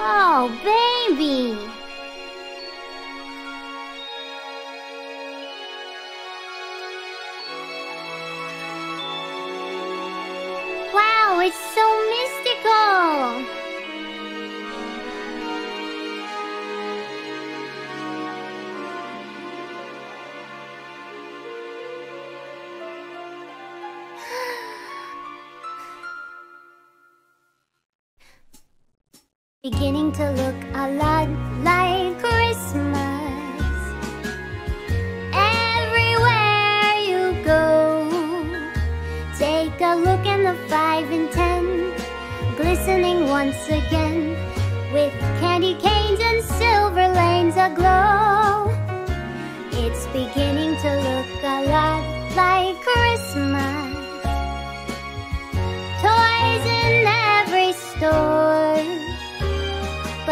Oh, baby! Wow, it's so mystical! Beginning to look a lot like Christmas. Everywhere you go Take a look in the five and ten Glistening once again With candy canes and silver lanes aglow. It's beginning to look a lot like Christmas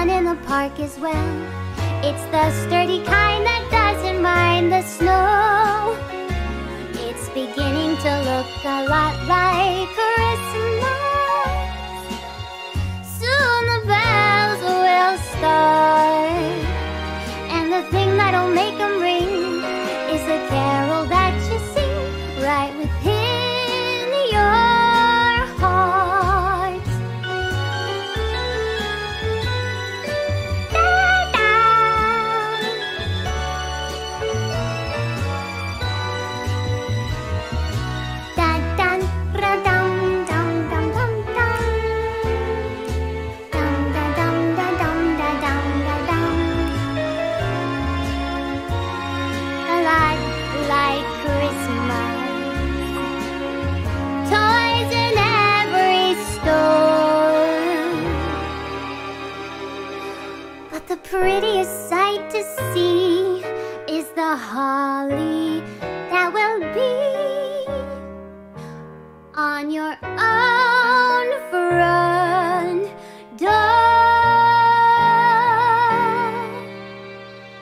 one in the park as well. It's the sturdy kind that doesn't mind the snow. It's beginning to look a lot like Christmas. Soon the bells will start, and the thing that'll make them ring is a carol that you sing right within prettiest sight to see is the holly that will be on your own front door.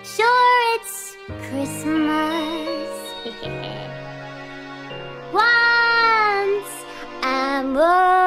Sure, it's Christmas. Once and more.